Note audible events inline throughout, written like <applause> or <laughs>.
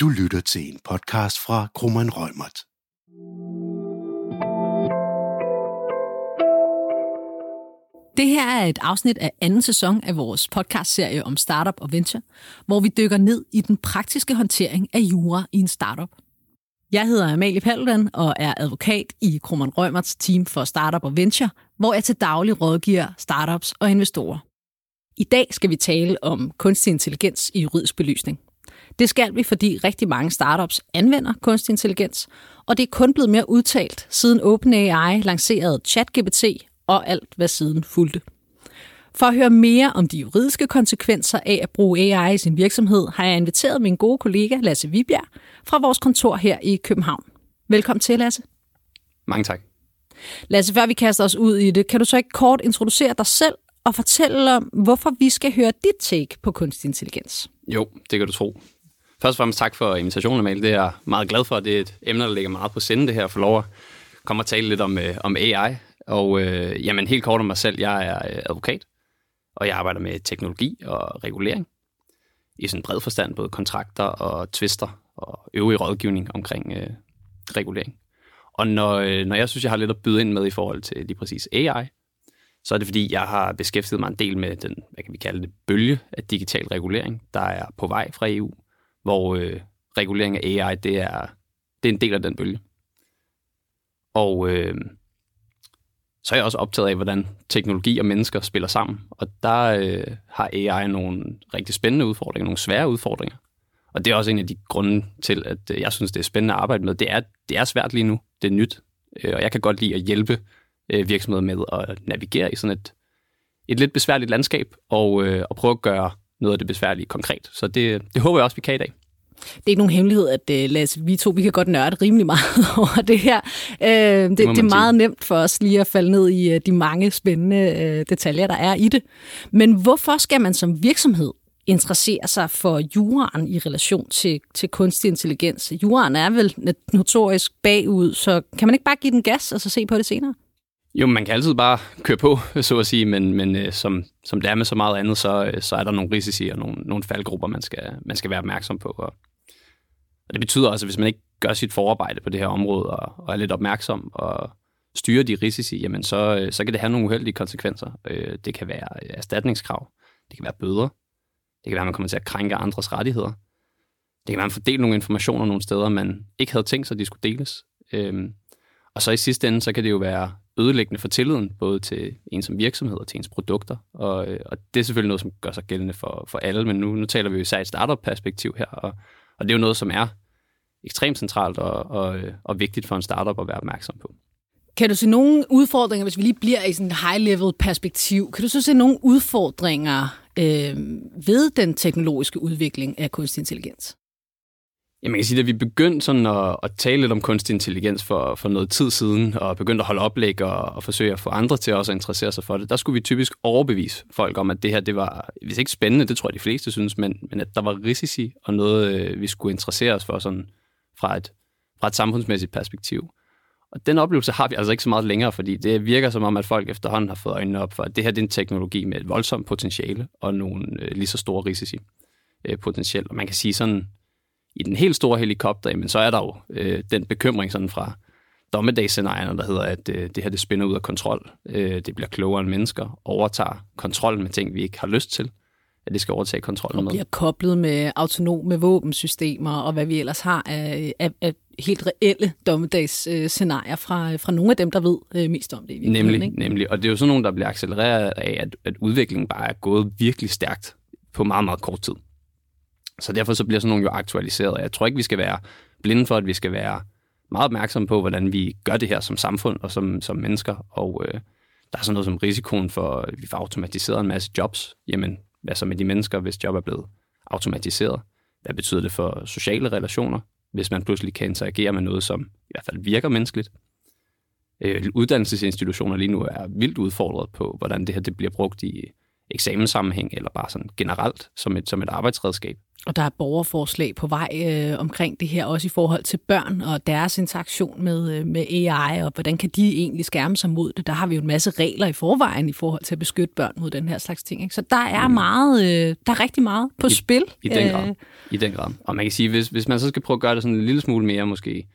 Du lytter til en podcast fra Krummeren Rømert. Det her er et afsnit af anden sæson af vores podcastserie om startup og venture, hvor vi dykker ned i den praktiske håndtering af jura i en startup. Jeg hedder Amalie Paludan og er advokat i Krummeren Rømerts team for startup og venture, hvor jeg til daglig rådgiver startups og investorer. I dag skal vi tale om kunstig intelligens i juridisk belysning. Det skal vi, fordi rigtig mange startups anvender kunstig intelligens, og det er kun blevet mere udtalt, siden OpenAI lancerede ChatGPT og alt, hvad siden fulgte. For at høre mere om de juridiske konsekvenser af at bruge AI i sin virksomhed, har jeg inviteret min gode kollega Lasse Vibjerg fra vores kontor her i København. Velkommen til, Lasse. Mange tak. Lasse, før vi kaster os ud i det, kan du så ikke kort introducere dig selv og fortælle om, hvorfor vi skal høre dit take på kunstig intelligens? Jo, det kan du tro. Først og fremmest tak for invitationen, Amal. Det er jeg meget glad for. Det er et emne, der ligger meget på sinde, det her, for lov at komme og tale lidt om, øh, om AI. Og øh, jamen, helt kort om mig selv. Jeg er øh, advokat, og jeg arbejder med teknologi og regulering i sådan en bred forstand, både kontrakter og tvister og øvrig rådgivning omkring øh, regulering. Og når, øh, når jeg synes, jeg har lidt at byde ind med i forhold til lige præcis AI, så er det fordi, jeg har beskæftiget mig en del med den, hvad kan vi kalde det, bølge af digital regulering, der er på vej fra EU, hvor øh, regulering af AI, det er, det er en del af den bølge. Og øh, så er jeg også optaget af, hvordan teknologi og mennesker spiller sammen. Og der øh, har AI nogle rigtig spændende udfordringer, nogle svære udfordringer. Og det er også en af de grunde til, at øh, jeg synes, det er spændende at arbejde med. Det er, det er svært lige nu. Det er nyt. Øh, og jeg kan godt lide at hjælpe øh, virksomheder med at navigere i sådan et, et lidt besværligt landskab, og, øh, og prøve at gøre noget af det besværlige konkret. Så det, det håber jeg også, vi kan i dag. Det er ikke nogen hemmelighed, at uh, Lasse, vi to vi kan godt nørde rimelig meget <laughs> over det her. Uh, det, det, det er meget sige. nemt for os lige at falde ned i uh, de mange spændende uh, detaljer, der er i det. Men hvorfor skal man som virksomhed interessere sig for juraen i relation til, til kunstig intelligens? Juraen er vel notorisk bagud, så kan man ikke bare give den gas og så se på det senere? Jo, man kan altid bare køre på, så at sige, men, men øh, som, som det er med så meget andet, så, øh, så er der nogle risici og nogle, nogle faldgrupper, man skal, man skal være opmærksom på. Og, og det betyder også, at hvis man ikke gør sit forarbejde på det her område og, og er lidt opmærksom og styrer de risici, jamen så, øh, så kan det have nogle uheldige konsekvenser. Øh, det kan være øh, erstatningskrav, det kan være bøder, det kan være, at man kommer til at krænke andres rettigheder. Det kan være, at man fordeler nogle informationer nogle steder, man ikke havde tænkt sig, at de skulle deles. Øhm, og så i sidste ende, så kan det jo være ødelæggende for tilliden, både til en som virksomhed og til ens produkter. Og, øh, og det er selvfølgelig noget, som gør sig gældende for, for alle, men nu, nu taler vi jo især et startup-perspektiv her, og, og det er jo noget, som er ekstremt centralt og, og, øh, og vigtigt for en startup at være opmærksom på. Kan du se nogle udfordringer, hvis vi lige bliver i sådan et high-level perspektiv, kan du så se nogle udfordringer øh, ved den teknologiske udvikling af kunstig intelligens? Ja, man kan sige, at vi begyndte sådan at, at tale lidt om kunstig intelligens for, for noget tid siden, og begyndte at holde oplæg og, og forsøge at få andre til også at interessere sig for det, der skulle vi typisk overbevise folk om, at det her, det var, hvis ikke spændende, det tror jeg de fleste synes, men, men at der var risici og noget, øh, vi skulle interessere os for sådan fra et, fra et samfundsmæssigt perspektiv. Og den oplevelse har vi altså ikke så meget længere, fordi det virker som om, at folk efterhånden har fået øjnene op for, at det her det er en teknologi med et voldsomt potentiale og nogle øh, lige så store risici øh, potentielt. Og man kan sige sådan, i den helt store helikopter, men så er der jo øh, den bekymring sådan fra dommedagsscenarierne, der hedder, at øh, det her det spænder ud af kontrol. Øh, det bliver klogere end mennesker, overtager kontrollen med ting, vi ikke har lyst til, at det skal overtage kontrollen med. Og bliver koblet med autonome våbensystemer og hvad vi ellers har af, af, af helt reelle dommedagsscenarier fra, fra nogle af dem, der ved øh, mest om det. Nemlig, ikke? nemlig. Og det er jo sådan nogle, der bliver accelereret af, at, at udviklingen bare er gået virkelig stærkt på meget, meget kort tid. Så derfor så bliver sådan nogle jo aktualiseret. Jeg tror ikke, vi skal være blinde for, at vi skal være meget opmærksomme på, hvordan vi gør det her som samfund og som, som mennesker. Og øh, der er sådan noget som risikoen for, at vi får automatiseret en masse jobs. Jamen, hvad så med de mennesker, hvis job er blevet automatiseret? Hvad betyder det for sociale relationer, hvis man pludselig kan interagere med noget, som i hvert fald virker menneskeligt? Øh, uddannelsesinstitutioner lige nu er vildt udfordret på, hvordan det her det bliver brugt i eksamenssammenhæng, eller bare sådan generelt som et, som et arbejdsredskab. Og der er borgerforslag på vej øh, omkring det her, også i forhold til børn og deres interaktion med, øh, med AI, og hvordan kan de egentlig skærme sig mod det. Der har vi jo en masse regler i forvejen i forhold til at beskytte børn mod den her slags ting. Ikke? Så der er mm. meget, øh, der er rigtig meget på I, spil. I den, grad. I den grad. Og man kan sige, hvis, hvis man så skal prøve at gøre det sådan en lille smule mere måske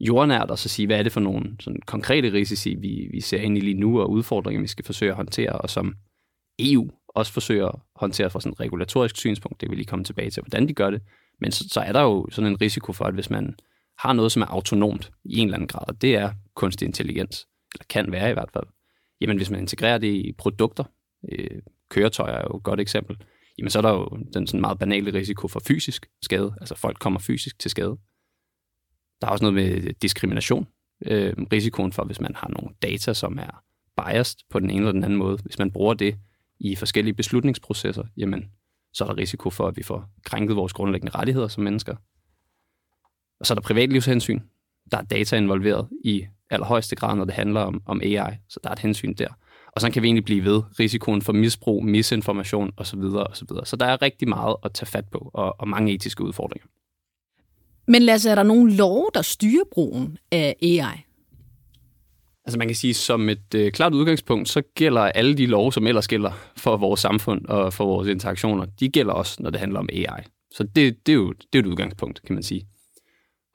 jordnært, og så sige, hvad er det for nogle sådan konkrete risici, vi, vi ser ind i lige nu, og udfordringer, vi skal forsøge at håndtere, og som EU også forsøger at håndtere fra sådan et regulatorisk synspunkt. Det vil lige komme tilbage til, hvordan de gør det. Men så, så er der jo sådan en risiko for, at hvis man har noget, som er autonomt i en eller anden grad, og det er kunstig intelligens, eller kan være i hvert fald, jamen hvis man integrerer det i produkter, øh, køretøjer er jo et godt eksempel, jamen så er der jo den sådan meget banale risiko for fysisk skade, altså folk kommer fysisk til skade. Der er også noget med diskrimination, øh, risikoen for, hvis man har nogle data, som er biased på den ene eller den anden måde, hvis man bruger det i forskellige beslutningsprocesser, jamen, så er der risiko for, at vi får krænket vores grundlæggende rettigheder som mennesker. Og så er der privatlivshensyn. Der er data involveret i allerhøjeste grad, når det handler om, om AI, så der er et hensyn der. Og så kan vi egentlig blive ved risikoen for misbrug, misinformation osv. osv. Så der er rigtig meget at tage fat på, og, og mange etiske udfordringer. Men lad os, er der nogle lov, der styrer brugen af AI? Altså man kan sige, som et øh, klart udgangspunkt, så gælder alle de love, som ellers gælder for vores samfund og for vores interaktioner, de gælder også, når det handler om AI. Så det, det, er, jo, det er jo et udgangspunkt, kan man sige.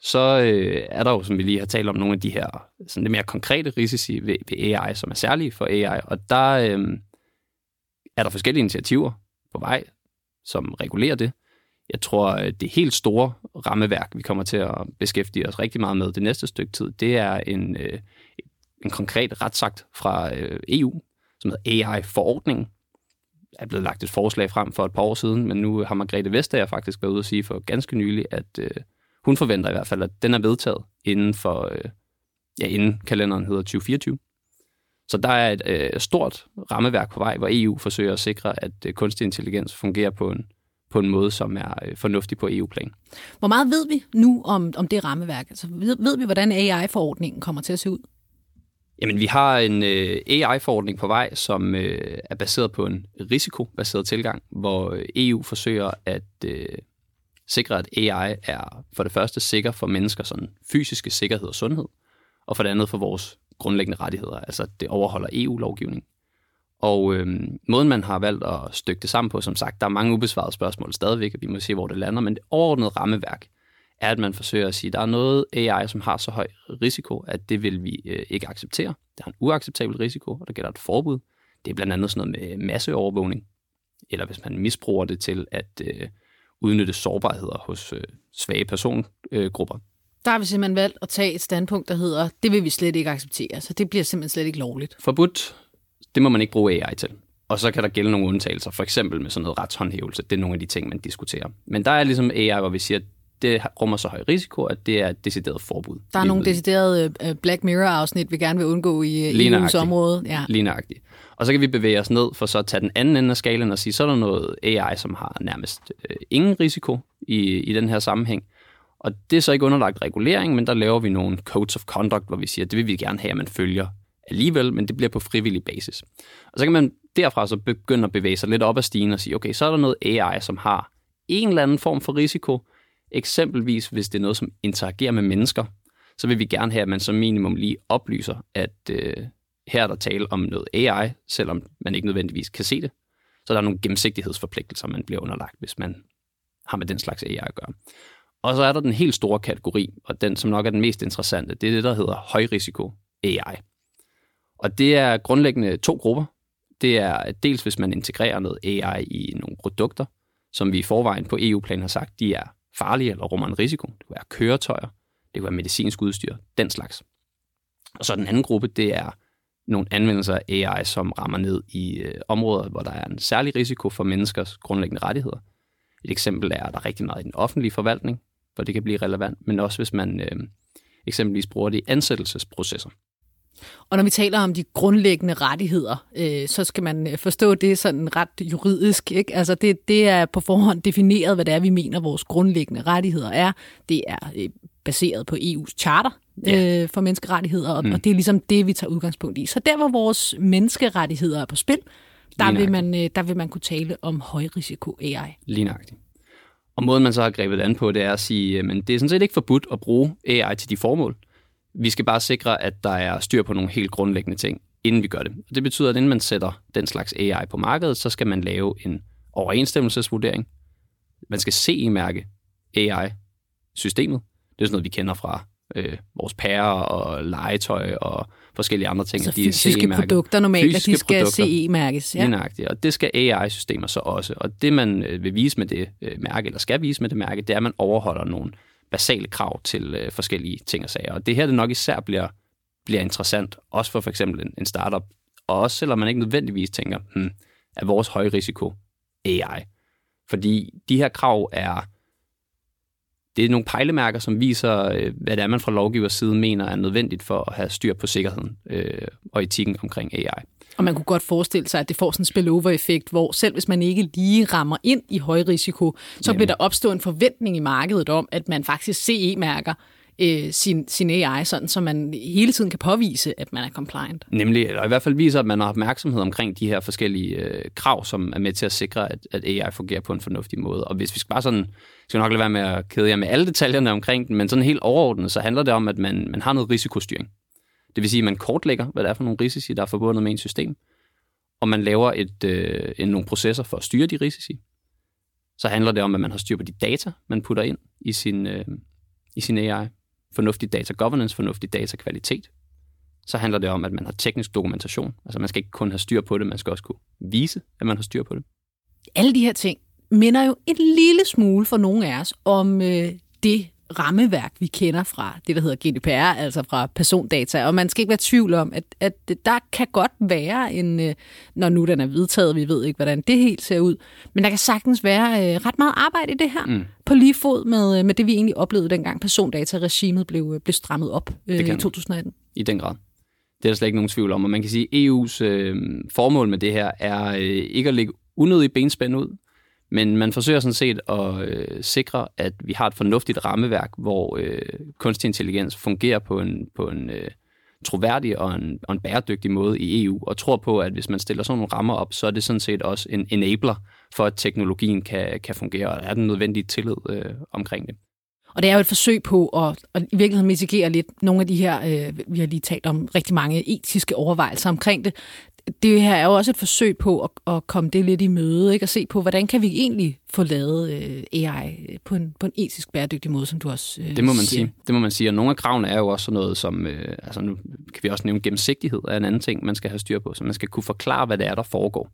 Så øh, er der jo, som vi lige har talt om, nogle af de her sådan lidt mere konkrete risici ved, ved AI, som er særlige for AI, og der øh, er der forskellige initiativer på vej, som regulerer det. Jeg tror, øh, det helt store rammeværk, vi kommer til at beskæftige os rigtig meget med det næste stykke tid, det er en, øh, en konkret retsakt fra øh, EU, som hedder AI-forordningen. er blevet lagt et forslag frem for et par år siden, men nu har Margrethe Vestager faktisk været ude og sige for ganske nylig, at øh, hun forventer i hvert fald, at den er vedtaget inden for, øh, ja, inden kalenderen hedder 2024. Så der er et øh, stort rammeværk på vej, hvor EU forsøger at sikre, at øh, kunstig intelligens fungerer på en, på en måde, som er øh, fornuftig på EU-plan. Hvor meget ved vi nu om, om det rammeværk? Altså, ved, ved vi, hvordan AI-forordningen kommer til at se ud? Jamen, vi har en øh, AI-forordning på vej, som øh, er baseret på en risikobaseret tilgang, hvor øh, EU forsøger at øh, sikre, at AI er for det første sikker for mennesker sådan fysiske sikkerhed og sundhed, og for det andet for vores grundlæggende rettigheder, altså det overholder EU-lovgivning. Og øh, måden, man har valgt at stykke det sammen på, som sagt, der er mange ubesvarede spørgsmål stadigvæk, og vi må se, hvor det lander, men det overordnede rammeværk er, at man forsøger at sige, at der er noget AI, som har så høj risiko, at det vil vi øh, ikke acceptere. Det har en uacceptabel risiko, og der gælder et forbud. Det er blandt andet sådan noget med masseovervågning, eller hvis man misbruger det til at øh, udnytte sårbarheder hos øh, svage persongrupper. Der har vi simpelthen valgt at tage et standpunkt, der hedder, det vil vi slet ikke acceptere, så det bliver simpelthen slet ikke lovligt. Forbudt, det må man ikke bruge AI til. Og så kan der gælde nogle undtagelser, for eksempel med sådan noget retshåndhævelse. Det er nogle af de ting, man diskuterer. Men der er ligesom AI, hvor vi siger, at det rummer så høj risiko, at det er et decideret forbud. Der er nogle deciderede øh, Black Mirror-afsnit, vi gerne vil undgå i EU's område. Ja. Lige nøjagtigt. Og så kan vi bevæge os ned for så at tage den anden ende af skalen og sige, så er der noget AI, som har nærmest øh, ingen risiko i, i den her sammenhæng. Og det er så ikke underlagt regulering, men der laver vi nogle codes of conduct, hvor vi siger, at det vil vi gerne have, at man følger alligevel, men det bliver på frivillig basis. Og så kan man derfra så begynde at bevæge sig lidt op ad stigen og sige, okay, så er der noget AI, som har en eller anden form for risiko, Eksempelvis, hvis det er noget, som interagerer med mennesker, så vil vi gerne have, at man som minimum lige oplyser, at øh, her er der tale om noget AI, selvom man ikke nødvendigvis kan se det. Så der er nogle gennemsigtighedsforpligtelser, man bliver underlagt, hvis man har med den slags AI at gøre. Og så er der den helt store kategori, og den, som nok er den mest interessante, det er det, der hedder højrisiko AI. Og det er grundlæggende to grupper. Det er dels, hvis man integrerer noget AI i nogle produkter, som vi i forvejen på EU-plan har sagt, de er farlige eller rummer en risiko. Det kan være køretøjer, det kan være medicinsk udstyr, den slags. Og så den anden gruppe, det er nogle anvendelser af AI, som rammer ned i øh, områder, hvor der er en særlig risiko for menneskers grundlæggende rettigheder. Et eksempel er, at der er rigtig meget i den offentlige forvaltning, hvor det kan blive relevant, men også hvis man øh, eksempelvis bruger det i ansættelsesprocesser. Og når vi taler om de grundlæggende rettigheder, øh, så skal man øh, forstå det sådan ret juridisk. Ikke? Altså det, det er på forhånd defineret, hvad det er, vi mener, vores grundlæggende rettigheder er. Det er øh, baseret på EU's charter ja. øh, for menneskerettigheder, og, mm. og det er ligesom det, vi tager udgangspunkt i. Så der, hvor vores menneskerettigheder er på spil, Der vil, man, øh, der vil man kunne tale om højrisiko AI. Lige nøjagtigt. Og måden, man så har grebet an på, det er at sige, at det er sådan set ikke forbudt at bruge AI til de formål. Vi skal bare sikre, at der er styr på nogle helt grundlæggende ting, inden vi gør det. Og det betyder, at inden man sætter den slags AI på markedet, så skal man lave en overensstemmelsesvurdering. Man skal CE-mærke AI-systemet. Det er sådan noget, vi kender fra øh, vores pærer og legetøj og forskellige andre ting. Så at de er fysiske CE-mærket. produkter normalt, at Fysiske de skal. CE-mærkes. Ja. Nøjagtigt, og det skal AI-systemer så også. Og det, man øh, vil vise med det øh, mærke, eller skal vise med det mærke, det er, at man overholder nogle basale krav til øh, forskellige ting og sager. Og det her det nok især bliver, bliver interessant, også for for eksempel en, en startup, og også selvom man ikke nødvendigvis tænker, hmm, er vores højrisiko AI? Fordi de her krav er, det er nogle pejlemærker, som viser, øh, hvad det er, man fra lovgivers side mener er nødvendigt for at have styr på sikkerheden øh, og etikken omkring AI. Og man kunne godt forestille sig, at det får sådan en spillover-effekt, hvor selv hvis man ikke lige rammer ind i høj risiko, så vil der opstå en forventning i markedet om, at man faktisk CE-mærker øh, sin, sin AI, sådan så man hele tiden kan påvise, at man er compliant. Nemlig, eller i hvert fald viser, at man har opmærksomhed omkring de her forskellige øh, krav, som er med til at sikre, at, at AI fungerer på en fornuftig måde. Og hvis vi skal bare sådan, skal nok lade være med at kede jer med alle detaljerne omkring den, men sådan helt overordnet, så handler det om, at man, man har noget risikostyring. Det vil sige, at man kortlægger, hvad det er for nogle risici, der er forbundet med ens system, og man laver et, øh, en, nogle processer for at styre de risici. Så handler det om, at man har styr på de data, man putter ind i sin, øh, i sin AI. Fornuftig data governance, fornuftig data kvalitet. Så handler det om, at man har teknisk dokumentation. Altså man skal ikke kun have styr på det, man skal også kunne vise, at man har styr på det. Alle de her ting minder jo en lille smule for nogle af os om øh, det rammeværk, vi kender fra det, der hedder GDPR, altså fra persondata. Og man skal ikke være i tvivl om, at, at der kan godt være en, øh, når nu den er vedtaget, vi ved ikke, hvordan det helt ser ud, men der kan sagtens være øh, ret meget arbejde i det her, mm. på lige fod med, øh, med det, vi egentlig oplevede dengang persondata-regimet blev, blev strammet op øh, i man. 2018. I den grad. Det er der slet ikke nogen tvivl om. Og man kan sige, at EU's øh, formål med det her er øh, ikke at lægge unødige benspænd ud, men man forsøger sådan set at øh, sikre, at vi har et fornuftigt rammeværk, hvor øh, kunstig intelligens fungerer på en, på en øh, troværdig og en, og en bæredygtig måde i EU, og tror på, at hvis man stiller sådan nogle rammer op, så er det sådan set også en enabler for, at teknologien kan, kan fungere, og er den nødvendige tillid øh, omkring det. Og det er jo et forsøg på at, at i virkeligheden mitigere lidt nogle af de her, øh, vi har lige talt om rigtig mange etiske overvejelser omkring det. Det her er jo også et forsøg på at, at komme det lidt i møde, ikke? og se på, hvordan kan vi egentlig få lavet øh, AI på en, på en etisk bæredygtig måde, som du også øh, Det må man siger. sige. Det må man sige. Og nogle af kravene er jo også sådan noget som, øh, altså nu kan vi også nævne gennemsigtighed er en anden ting, man skal have styr på. Så man skal kunne forklare, hvad det er, der foregår.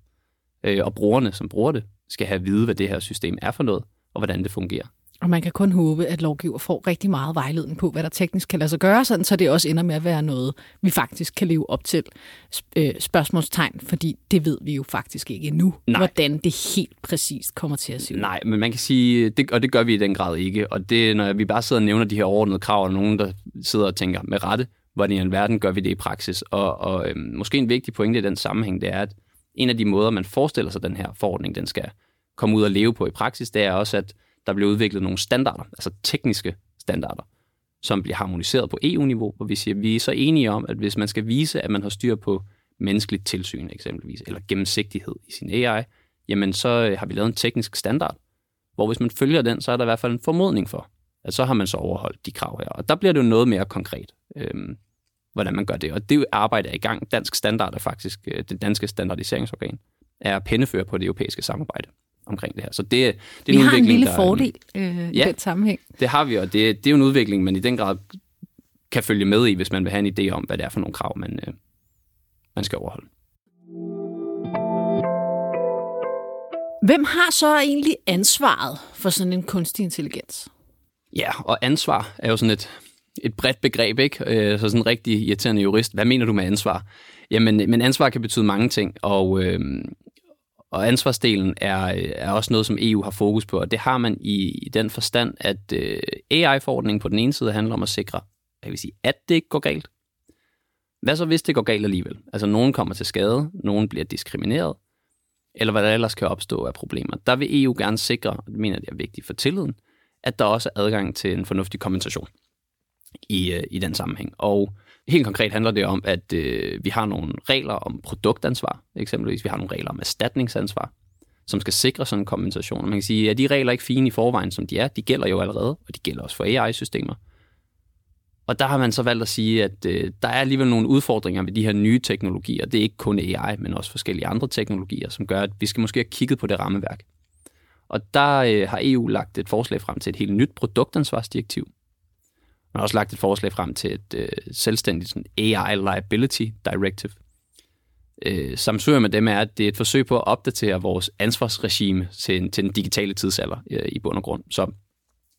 Øh, og brugerne, som bruger det, skal have at vide, hvad det her system er for noget, og hvordan det fungerer. Og man kan kun håbe, at lovgiver får rigtig meget vejledning på, hvad der teknisk kan lade sig gøre, sådan, så det også ender med at være noget, vi faktisk kan leve op til. Øh, spørgsmålstegn, fordi det ved vi jo faktisk ikke endnu, Nej. hvordan det helt præcist kommer til at se ud. Nej, men man kan sige, det, og det gør vi i den grad ikke. Og det, når vi bare sidder og nævner de her overordnede krav, og nogen, der sidder og tænker med rette, hvordan i alverden gør vi det i praksis. Og, og øhm, måske en vigtig pointe i den sammenhæng, det er, at en af de måder, man forestiller sig, den her forordning den skal komme ud og leve på i praksis, det er også, at der bliver udviklet nogle standarder, altså tekniske standarder, som bliver harmoniseret på EU-niveau, hvor vi siger, at vi er så enige om, at hvis man skal vise, at man har styr på menneskeligt tilsyn eksempelvis, eller gennemsigtighed i sin AI, jamen så øh, har vi lavet en teknisk standard, hvor hvis man følger den, så er der i hvert fald en formodning for, at så har man så overholdt de krav her. Og der bliver det jo noget mere konkret, øhm, hvordan man gør det. Og det arbejde er i gang. Dansk Standard er faktisk, øh, det danske standardiseringsorgan, er pennefører på det europæiske samarbejde omkring det her. Så det, det er Vi en har en lille der, fordel øh, i Ja. den sammenhæng. Det har vi, og det, det er jo en udvikling, man i den grad kan følge med i, hvis man vil have en idé om, hvad det er for nogle krav, man, øh, man skal overholde. Hvem har så egentlig ansvaret for sådan en kunstig intelligens? Ja, og ansvar er jo sådan et, et bredt begreb, ikke? Øh, Så sådan en rigtig irriterende jurist. Hvad mener du med ansvar? Jamen, men ansvar kan betyde mange ting, og, øh, og ansvarsdelen er, øh, er også noget, som EU har fokus på, og det har man i, i den forstand, at øh, AI-forordningen på den ene side handler om at sikre, jeg vil sige, at det ikke går galt. Hvad så, hvis det går galt alligevel? Altså, nogen kommer til skade, nogen bliver diskrimineret, eller hvad der ellers kan opstå af problemer. Der vil EU gerne sikre, og det mener jeg, er vigtigt for tilliden, at der også er adgang til en fornuftig kompensation i, øh, i den sammenhæng. Og Helt konkret handler det om, at øh, vi har nogle regler om produktansvar, eksempelvis vi har nogle regler om erstatningsansvar, som skal sikre sådan en kompensation. Og man kan sige, at de regler er ikke fine i forvejen, som de er. De gælder jo allerede, og de gælder også for AI-systemer. Og der har man så valgt at sige, at øh, der er alligevel nogle udfordringer ved de her nye teknologier. Det er ikke kun AI, men også forskellige andre teknologier, som gør, at vi skal måske have kigget på det rammeværk. Og der øh, har EU lagt et forslag frem til et helt nyt produktansvarsdirektiv. Man har også lagt et forslag frem til et øh, selvstændigt sådan AI Liability Directive. Øh, samsøger med dem er, at det er et forsøg på at opdatere vores ansvarsregime til, til den digitale tidsalder øh, i bund og grund. Så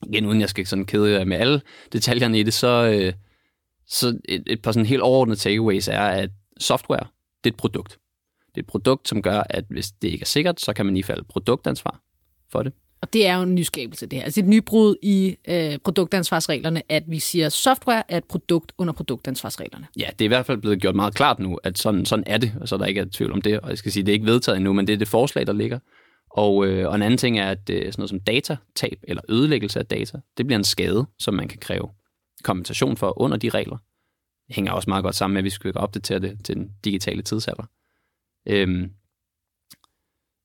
igen, uden jeg skal sådan kede jer med alle detaljerne i det, så, øh, så et, et par sådan helt overordnede takeaways er, at software, det er et produkt. Det er et produkt, som gør, at hvis det ikke er sikkert, så kan man i fald produktansvar for det. Og det er jo en nyskabelse, det her. Altså et nybrud i øh, produktansvarsreglerne, at vi siger, software er et produkt under produktansvarsreglerne. Ja, det er i hvert fald blevet gjort meget klart nu, at sådan, sådan er det, og så er der ikke er tvivl om det. Og jeg skal sige, det er ikke vedtaget endnu, men det er det forslag, der ligger. Og, øh, og en anden ting er, at øh, sådan noget som datatab eller ødelæggelse af data, det bliver en skade, som man kan kræve kompensation for under de regler. Det hænger også meget godt sammen med, at vi skal opdatere det til den digitale tidsalder. Øhm,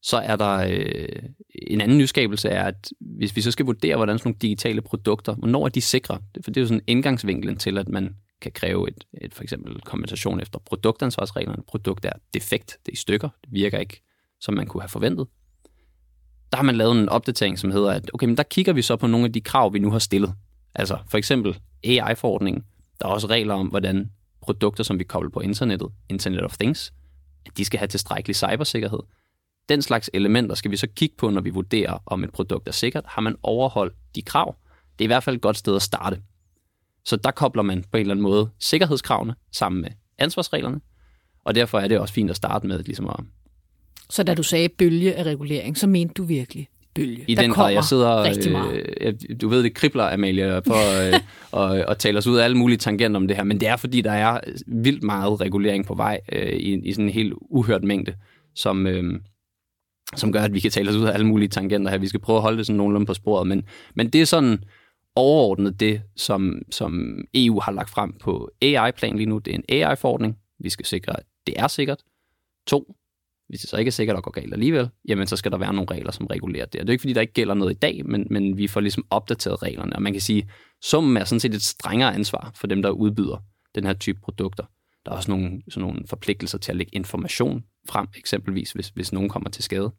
så er der øh, en anden nyskabelse er, at hvis vi så skal vurdere, hvordan sådan nogle digitale produkter, hvornår er de sikre? For det er jo sådan indgangsvinklen til, at man kan kræve et, et for eksempel kompensation efter produktansvarsreglerne. Produkt er defekt, det er i stykker, det virker ikke, som man kunne have forventet. Der har man lavet en opdatering, som hedder, at okay, men der kigger vi så på nogle af de krav, vi nu har stillet. Altså for eksempel AI-forordningen. Der er også regler om, hvordan produkter, som vi kobler på internettet, Internet of Things, at de skal have tilstrækkelig cybersikkerhed. Den slags elementer skal vi så kigge på, når vi vurderer, om et produkt er sikkert. Har man overholdt de krav? Det er i hvert fald et godt sted at starte. Så der kobler man på en eller anden måde sikkerhedskravene sammen med ansvarsreglerne, og derfor er det også fint at starte med ligesom at... Så da du sagde bølge af regulering, så mente du virkelig bølge. I der den grad, jeg sidder, rigtig meget. Øh, du ved, det kribler, Amalie, for øh, <laughs> at, at tale os ud af alle mulige tangenter om det her, men det er, fordi der er vildt meget regulering på vej øh, i, i sådan en helt uhørt mængde, som, øh, som gør, at vi kan tale os ud af alle mulige tangenter her. Vi skal prøve at holde det sådan nogenlunde på sporet, men, men det er sådan overordnet det, som, som EU har lagt frem på AI-plan lige nu. Det er en AI-forordning. Vi skal sikre, at det er sikkert. To, hvis det så ikke er sikkert at gå galt alligevel, jamen så skal der være nogle regler, som regulerer det. Og det er ikke, fordi der ikke gælder noget i dag, men, men vi får ligesom opdateret reglerne. Og man kan sige, summen er sådan set et strengere ansvar for dem, der udbyder den her type produkter. Der er også nogle, sådan nogle forpligtelser til at lægge information frem, eksempelvis hvis, hvis nogen kommer til skade.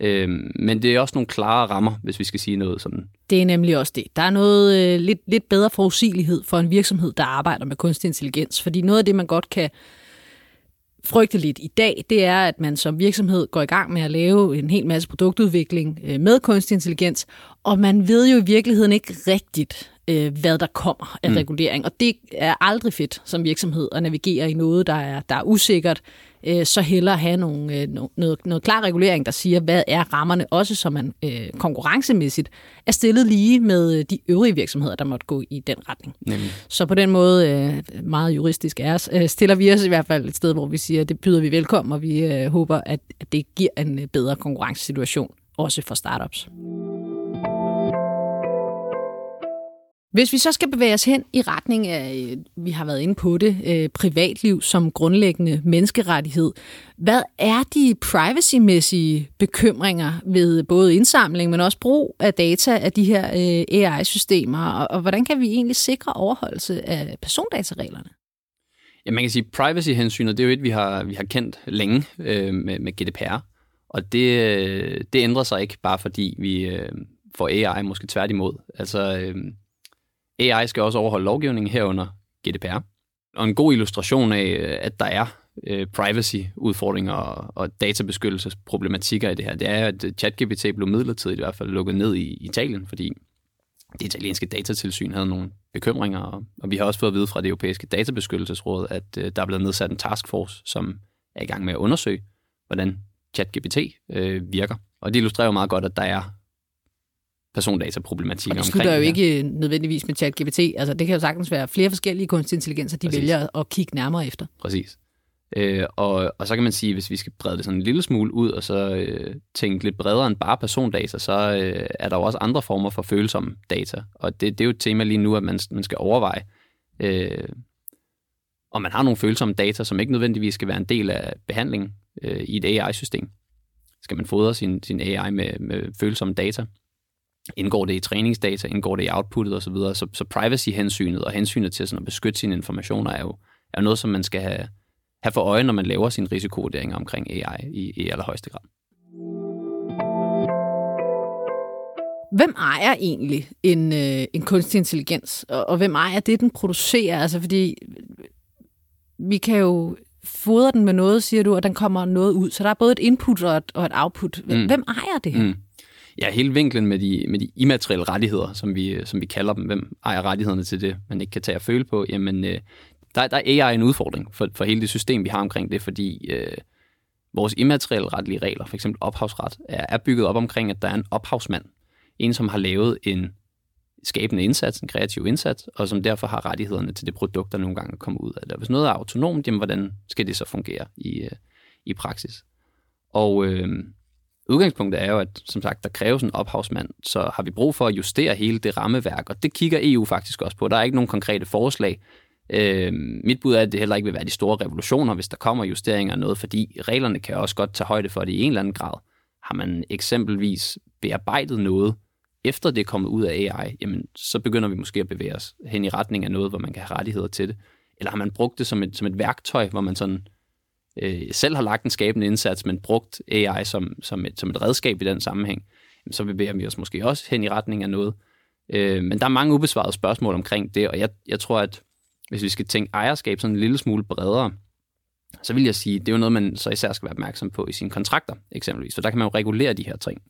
Øhm, men det er også nogle klare rammer, hvis vi skal sige noget sådan. Det er nemlig også det. Der er noget øh, lidt, lidt bedre forudsigelighed for en virksomhed, der arbejder med kunstig intelligens. Fordi noget af det, man godt kan frygte lidt i dag, det er, at man som virksomhed går i gang med at lave en hel masse produktudvikling øh, med kunstig intelligens, og man ved jo i virkeligheden ikke rigtigt, øh, hvad der kommer af mm. regulering. Og det er aldrig fedt som virksomhed at navigere i noget, der er, der er usikkert. Øh, så hellere have nogle, øh, noget, noget klar regulering, der siger, hvad er rammerne, også så man øh, konkurrencemæssigt er stillet lige med de øvrige virksomheder, der måtte gå i den retning. Nemlig. Så på den måde, øh, meget juristisk er os, øh, stiller vi os i hvert fald et sted, hvor vi siger, det byder vi velkommen, og vi øh, håber, at, at det giver en øh, bedre konkurrencesituation, også for startups. Hvis vi så skal bevæge os hen i retning af, øh, vi har været inde på det, øh, privatliv som grundlæggende menneskerettighed, hvad er de privacymæssige bekymringer ved både indsamling, men også brug af data af de her øh, AI-systemer, og hvordan kan vi egentlig sikre overholdelse af persondatareglerne? Ja, man kan sige, privacy-hensynet, det er jo et, vi har, vi har kendt længe øh, med, med GDPR, og det, øh, det ændrer sig ikke bare fordi vi øh, får AI, måske tværtimod. Altså, øh, AI skal også overholde lovgivningen herunder GDPR. Og en god illustration af, at der er øh, privacy-udfordringer og, og databeskyttelsesproblematikker i det her, det er, at ChatGPT blev midlertidigt i hvert fald lukket ned i Italien, fordi det italienske datatilsyn havde nogle bekymringer, og, og vi har også fået at vide fra det europæiske databeskyttelsesråd, at øh, der er blevet nedsat en taskforce, som er i gang med at undersøge, hvordan ChatGPT øh, virker. Og det illustrerer jo meget godt, at der er persondataproblematikker omkring det slutter jo ikke nødvendigvis med ChatGPT. Altså, det kan jo sagtens være flere forskellige kunstig intelligenser, de Præcis. vælger at kigge nærmere efter. Præcis. Øh, og, og så kan man sige, hvis vi skal brede det sådan en lille smule ud, og så øh, tænke lidt bredere end bare persondata, så øh, er der jo også andre former for følsomme data. Og det, det er jo et tema lige nu, at man, man skal overveje, øh, og man har nogle følsomme data, som ikke nødvendigvis skal være en del af behandlingen øh, i et AI-system. Skal man fodre sin, sin AI med, med følsomme data? Indgår det i træningsdata? Indgår det i outputtet osv.? Så, så, så privacy-hensynet og hensynet til sådan at beskytte sine informationer er jo er noget, som man skal have, have for øje, når man laver sine risikovurderinger omkring AI i, i allerhøjeste grad. Hvem ejer egentlig en, øh, en kunstig intelligens, og, og hvem ejer det, den producerer? Altså, fordi vi kan jo fodre den med noget, siger du, og den kommer noget ud. Så der er både et input og et, og et output. Hvem, mm. hvem ejer det her? Mm. Ja, hele vinklen med de, med de immaterielle rettigheder, som vi, som vi kalder dem. Hvem ejer rettighederne til det, man ikke kan tage og føle på? Jamen, øh, der, der er AI en udfordring for, for hele det system, vi har omkring det, fordi øh, vores immaterielle retlige regler, f.eks. ophavsret, er, er bygget op omkring, at der er en ophavsmand, en, som har lavet en skabende indsats, en kreativ indsats, og som derfor har rettighederne til det produkt, der nogle gange kommer ud af det. Hvis noget er autonomt, jamen, hvordan skal det så fungere i, øh, i praksis? Og øh, udgangspunktet er jo, at som sagt, der kræves en ophavsmand, så har vi brug for at justere hele det rammeværk, og det kigger EU faktisk også på. Der er ikke nogen konkrete forslag. Øh, mit bud er, at det heller ikke vil være de store revolutioner, hvis der kommer justeringer af noget, fordi reglerne kan også godt tage højde for det i en eller anden grad. Har man eksempelvis bearbejdet noget, efter det er kommet ud af AI, jamen, så begynder vi måske at bevæge os hen i retning af noget, hvor man kan have rettigheder til det. Eller har man brugt det som et, som et værktøj, hvor man sådan øh, selv har lagt en skabende indsats, men brugt AI som, som, et, som et redskab i den sammenhæng, så bevæger vi os måske også hen i retning af noget. Øh, men der er mange ubesvarede spørgsmål omkring det, og jeg, jeg tror, at hvis vi skal tænke ejerskab sådan en lille smule bredere, så vil jeg sige, det er jo noget, man så især skal være opmærksom på i sine kontrakter, eksempelvis. For der kan man jo regulere de her ting.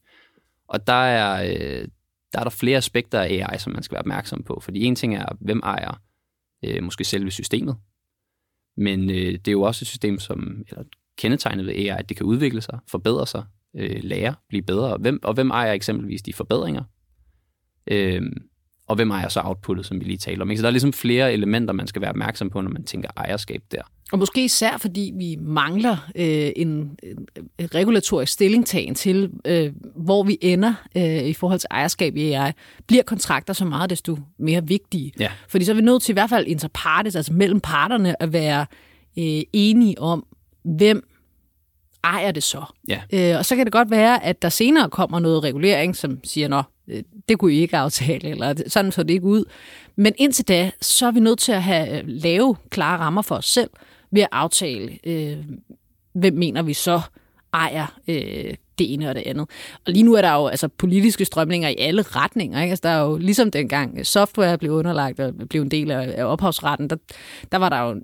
Og der er, øh, der er der flere aspekter af AI, som man skal være opmærksom på. Fordi en ting er, hvem ejer øh, måske selve systemet. Men øh, det er jo også et system, som eller kendetegnet ved AI, at det kan udvikle sig, forbedre sig, øh, lære, blive bedre. Hvem, og hvem ejer eksempelvis de forbedringer? Øh, og hvem ejer så outputtet, som vi lige talte om. Ikke? Så der er ligesom flere elementer, man skal være opmærksom på, når man tænker ejerskab der. Og måske især fordi vi mangler øh, en, en regulatorisk stillingtagen til, øh, hvor vi ender øh, i forhold til ejerskab i AI. Bliver kontrakter så meget desto mere vigtige? Ja. Fordi så er vi nødt til i hvert fald interpartes, altså mellem parterne, at være øh, enige om, hvem ejer det så? Ja. Øh, og så kan det godt være, at der senere kommer noget regulering, som siger, at øh, det kunne I ikke aftale, eller sådan så det ikke ud. Men indtil da, så er vi nødt til at have lave klare rammer for os selv ved at aftale, øh, hvem mener vi så ejer øh, det ene og det andet. Og lige nu er der jo altså, politiske strømninger i alle retninger. Ikke? Altså, der er jo ligesom dengang software blev underlagt og blev en del af, af ophavsretten, der, der var der jo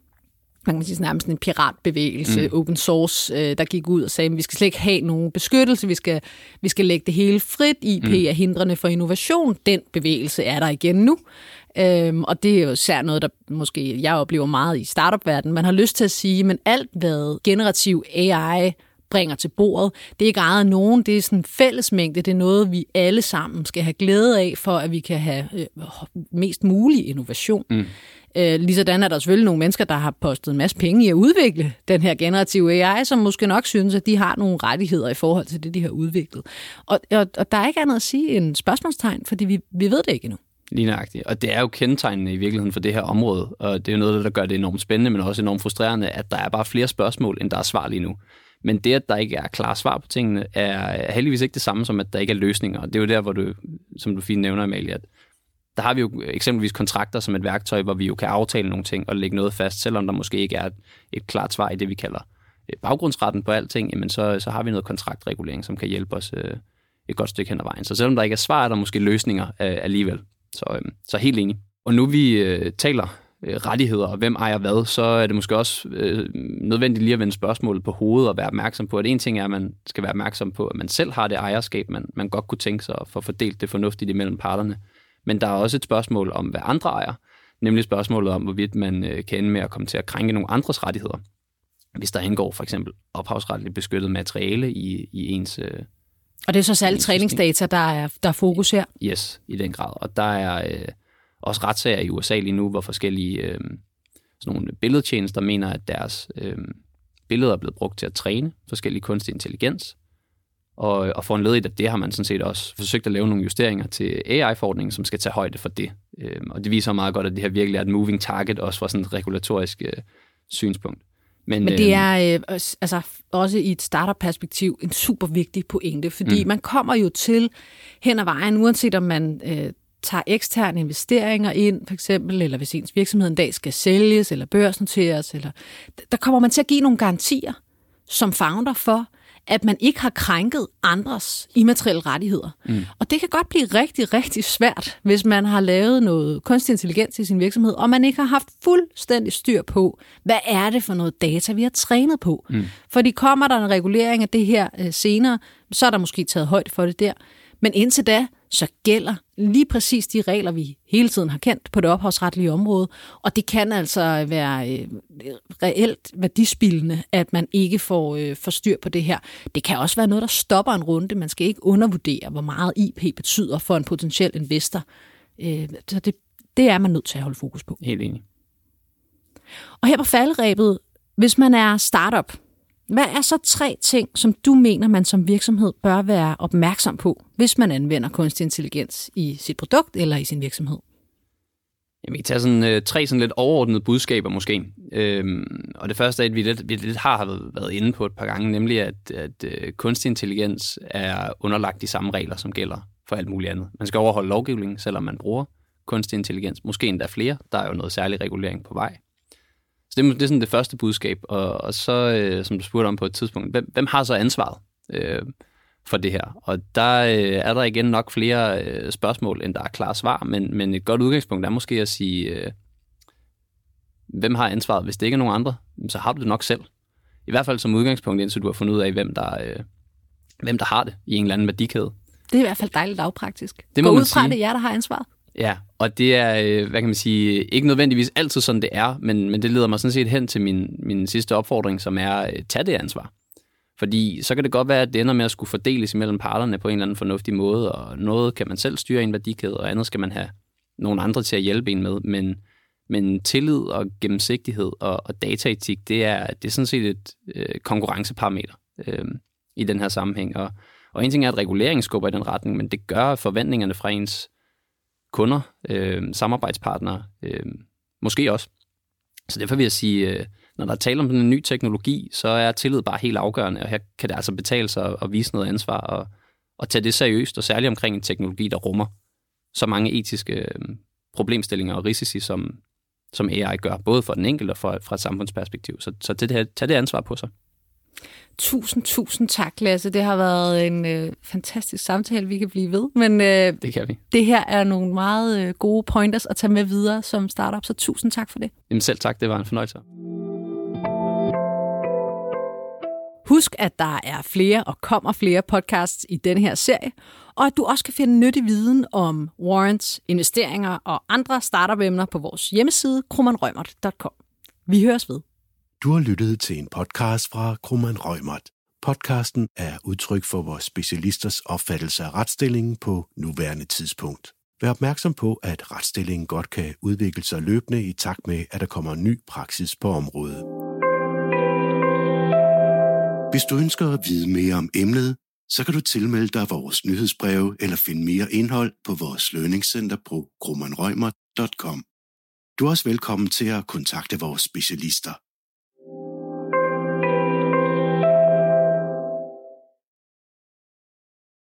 man kan sige, nærmest en piratbevægelse, mm. open source, øh, der gik ud og sagde, at vi skal slet ikke have nogen beskyttelse, vi skal, vi skal lægge det hele frit. IP mm. er hindrende for innovation. Den bevægelse er der igen nu. Øhm, og det er jo især noget, der måske jeg oplever meget i startup-verdenen. Man har lyst til at sige, men alt hvad generativ AI bringer til bordet. Det er ikke ejet af nogen, det er sådan en fællesmængde, det er noget, vi alle sammen skal have glæde af, for at vi kan have øh, mest mulig innovation. Mm. Øh, ligesådan er der selvfølgelig nogle mennesker, der har postet en masse penge i at udvikle den her generative AI, som måske nok synes, at de har nogle rettigheder i forhold til det, de har udviklet. Og, og, og der er ikke andet at sige end spørgsmålstegn, fordi vi, vi ved det ikke endnu. Lige nøjagtigt. Og det er jo kendetegnende i virkeligheden for det her område, og det er jo noget, der gør det enormt spændende, men også enormt frustrerende, at der er bare flere spørgsmål, end der er svar lige nu. Men det, at der ikke er klare svar på tingene, er heldigvis ikke det samme som, at der ikke er løsninger. Og det er jo der, hvor du, som du fint nævner, Amalie, at der har vi jo eksempelvis kontrakter som et værktøj, hvor vi jo kan aftale nogle ting og lægge noget fast, selvom der måske ikke er et, et klart svar i det, vi kalder øh, baggrundsretten på alting, jamen så, så har vi noget kontraktregulering, som kan hjælpe os øh, et godt stykke hen ad vejen. Så selvom der ikke er svar, er der måske løsninger øh, alligevel. Så, øh, så helt enig. Og nu vi øh, taler øh, rettigheder og hvem ejer hvad, så er det måske også øh, nødvendigt lige at vende spørgsmålet på hovedet og være opmærksom på, at en ting er, at man skal være opmærksom på, at man selv har det ejerskab, man, man godt kunne tænke sig at få fordelt det fornuftigt imellem parterne. Men der er også et spørgsmål om, hvad andre ejer, nemlig spørgsmålet om, hvorvidt man øh, kan ende med at komme til at krænke nogle andres rettigheder. Hvis der indgår for eksempel ophavsretligt beskyttet materiale i, i ens øh, Og det er så særligt træningsdata, der er, der er fokus her? Yes, i den grad. Og der er øh, også retssager i USA lige nu, hvor forskellige øh, sådan nogle billedtjenester mener, at deres øh, billeder er blevet brugt til at træne forskellige kunstig intelligens. Og, og for en i det, har man sådan set også forsøgt at lave nogle justeringer til AI-forordningen, som skal tage højde for det. Øhm, og det viser meget godt, at det her virkelig er et moving target, også fra sådan et regulatorisk øh, synspunkt. Men, Men det øh, er øh, altså også i et startup-perspektiv en super vigtig pointe, fordi mm. man kommer jo til hen ad vejen, uanset om man øh, tager eksterne investeringer ind, for eksempel, eller hvis ens virksomhed en dag skal sælges eller børsnoteres, eller, der kommer man til at give nogle garantier som founder for, at man ikke har krænket andres immaterielle rettigheder. Mm. Og det kan godt blive rigtig, rigtig svært, hvis man har lavet noget kunstig intelligens i sin virksomhed, og man ikke har haft fuldstændig styr på, hvad er det for noget data, vi har trænet på. Mm. Fordi kommer der en regulering af det her øh, senere, så er der måske taget højde for det der. Men indtil da, så gælder lige præcis de regler, vi hele tiden har kendt på det ophavsretlige område. Og det kan altså være øh, reelt værdispildende, at man ikke får, øh, får styr på det her. Det kan også være noget, der stopper en runde. Man skal ikke undervurdere, hvor meget IP betyder for en potentiel investor. Øh, så det, det er man nødt til at holde fokus på. Helt enig. Og her på faldrebet, hvis man er startup, hvad er så tre ting, som du mener, man som virksomhed bør være opmærksom på, hvis man anvender kunstig intelligens i sit produkt eller i sin virksomhed? Jamen, vi tage sådan, øh, tre sådan lidt overordnede budskaber måske. Øhm, og det første er, at vi lidt, vi lidt har været inde på et par gange, nemlig at, at øh, kunstig intelligens er underlagt de samme regler, som gælder for alt muligt andet. Man skal overholde lovgivningen, selvom man bruger kunstig intelligens. Måske endda flere. Der er jo noget særlig regulering på vej. Så det, det er sådan det første budskab. Og, og så, øh, som du spurgte om på et tidspunkt, hvem, hvem har så ansvaret øh, for det her? Og der øh, er der igen nok flere øh, spørgsmål, end der er klare svar, men, men et godt udgangspunkt er måske at sige, øh, hvem har ansvaret? Hvis det ikke er nogen andre, så har du det nok selv. I hvert fald som udgangspunkt, indtil du har fundet ud af, hvem der, øh, hvem der har det i en eller anden værdikæde. Det er i hvert fald dejligt lavpraktisk. Det må Gå ud fra, det er jer, der har ansvaret. Ja, og det er, øh, hvad kan man sige, ikke nødvendigvis altid sådan, det er, men, men det leder mig sådan set hen til min, min sidste opfordring, som er, øh, at tage det ansvar. Fordi så kan det godt være, at det ender med at skulle fordeles imellem parterne på en eller anden fornuftig måde, og noget kan man selv styre i en værdikæde, og andet skal man have nogle andre til at hjælpe en med. Men, men tillid og gennemsigtighed og, og dataetik, det er, det er sådan set et øh, konkurrenceparameter øh, i den her sammenhæng. Og, og en ting er, at regulering skubber i den retning, men det gør forventningerne fra ens kunder, øh, samarbejdspartnere, øh, måske også. Så derfor vil jeg sige, øh, når der er tale om en ny teknologi, så er tillid bare helt afgørende, og her kan det altså betale sig at vise noget ansvar og, og tage det seriøst, og særligt omkring en teknologi, der rummer så mange etiske øh, problemstillinger og risici, som, som AI gør, både for den enkelte og for, fra et samfundsperspektiv. Så, så det, tag det ansvar på sig. Tusind, tusind tak, Lasse. Det har været en øh, fantastisk samtale, vi kan blive ved. Men øh, det kan vi. Det her er nogle meget øh, gode pointers at tage med videre som startup, så tusind tak for det. Jamen selv tak, det var en fornøjelse. Husk, at der er flere og kommer flere podcasts i denne her serie, og at du også kan finde nyttig viden om warrants, investeringer og andre startup-emner på vores hjemmeside krummerrømert.com. Vi høres ved. Du har lyttet til en podcast fra Krummeren Rømert. Podcasten er udtryk for vores specialisters opfattelse af retsstillingen på nuværende tidspunkt. Vær opmærksom på, at retsstillingen godt kan udvikle sig løbende i takt med, at der kommer ny praksis på området. Hvis du ønsker at vide mere om emnet, så kan du tilmelde dig vores nyhedsbreve eller finde mere indhold på vores lønningscenter på grummanrøgmer.com. Du er også velkommen til at kontakte vores specialister.